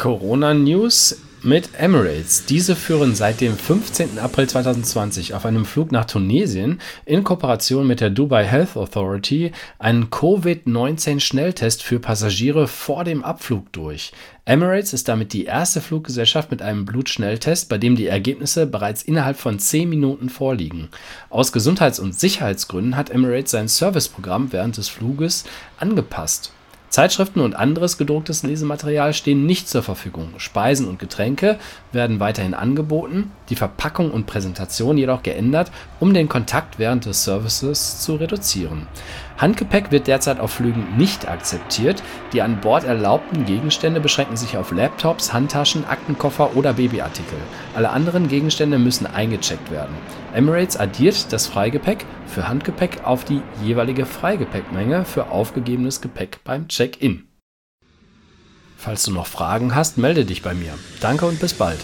Corona News mit Emirates. Diese führen seit dem 15. April 2020 auf einem Flug nach Tunesien in Kooperation mit der Dubai Health Authority einen Covid-19-Schnelltest für Passagiere vor dem Abflug durch. Emirates ist damit die erste Fluggesellschaft mit einem Blutschnelltest, bei dem die Ergebnisse bereits innerhalb von 10 Minuten vorliegen. Aus Gesundheits- und Sicherheitsgründen hat Emirates sein Serviceprogramm während des Fluges angepasst. Zeitschriften und anderes gedrucktes Lesematerial stehen nicht zur Verfügung, Speisen und Getränke werden weiterhin angeboten, die Verpackung und Präsentation jedoch geändert, um den Kontakt während des Services zu reduzieren. Handgepäck wird derzeit auf Flügen nicht akzeptiert, die an Bord erlaubten Gegenstände beschränken sich auf Laptops, Handtaschen, Aktenkoffer oder Babyartikel. Alle anderen Gegenstände müssen eingecheckt werden. Emirates addiert das Freigepäck für Handgepäck auf die jeweilige Freigepäckmenge für aufgegebenes Gepäck beim Check-in. Falls du noch Fragen hast, melde dich bei mir. Danke und bis bald.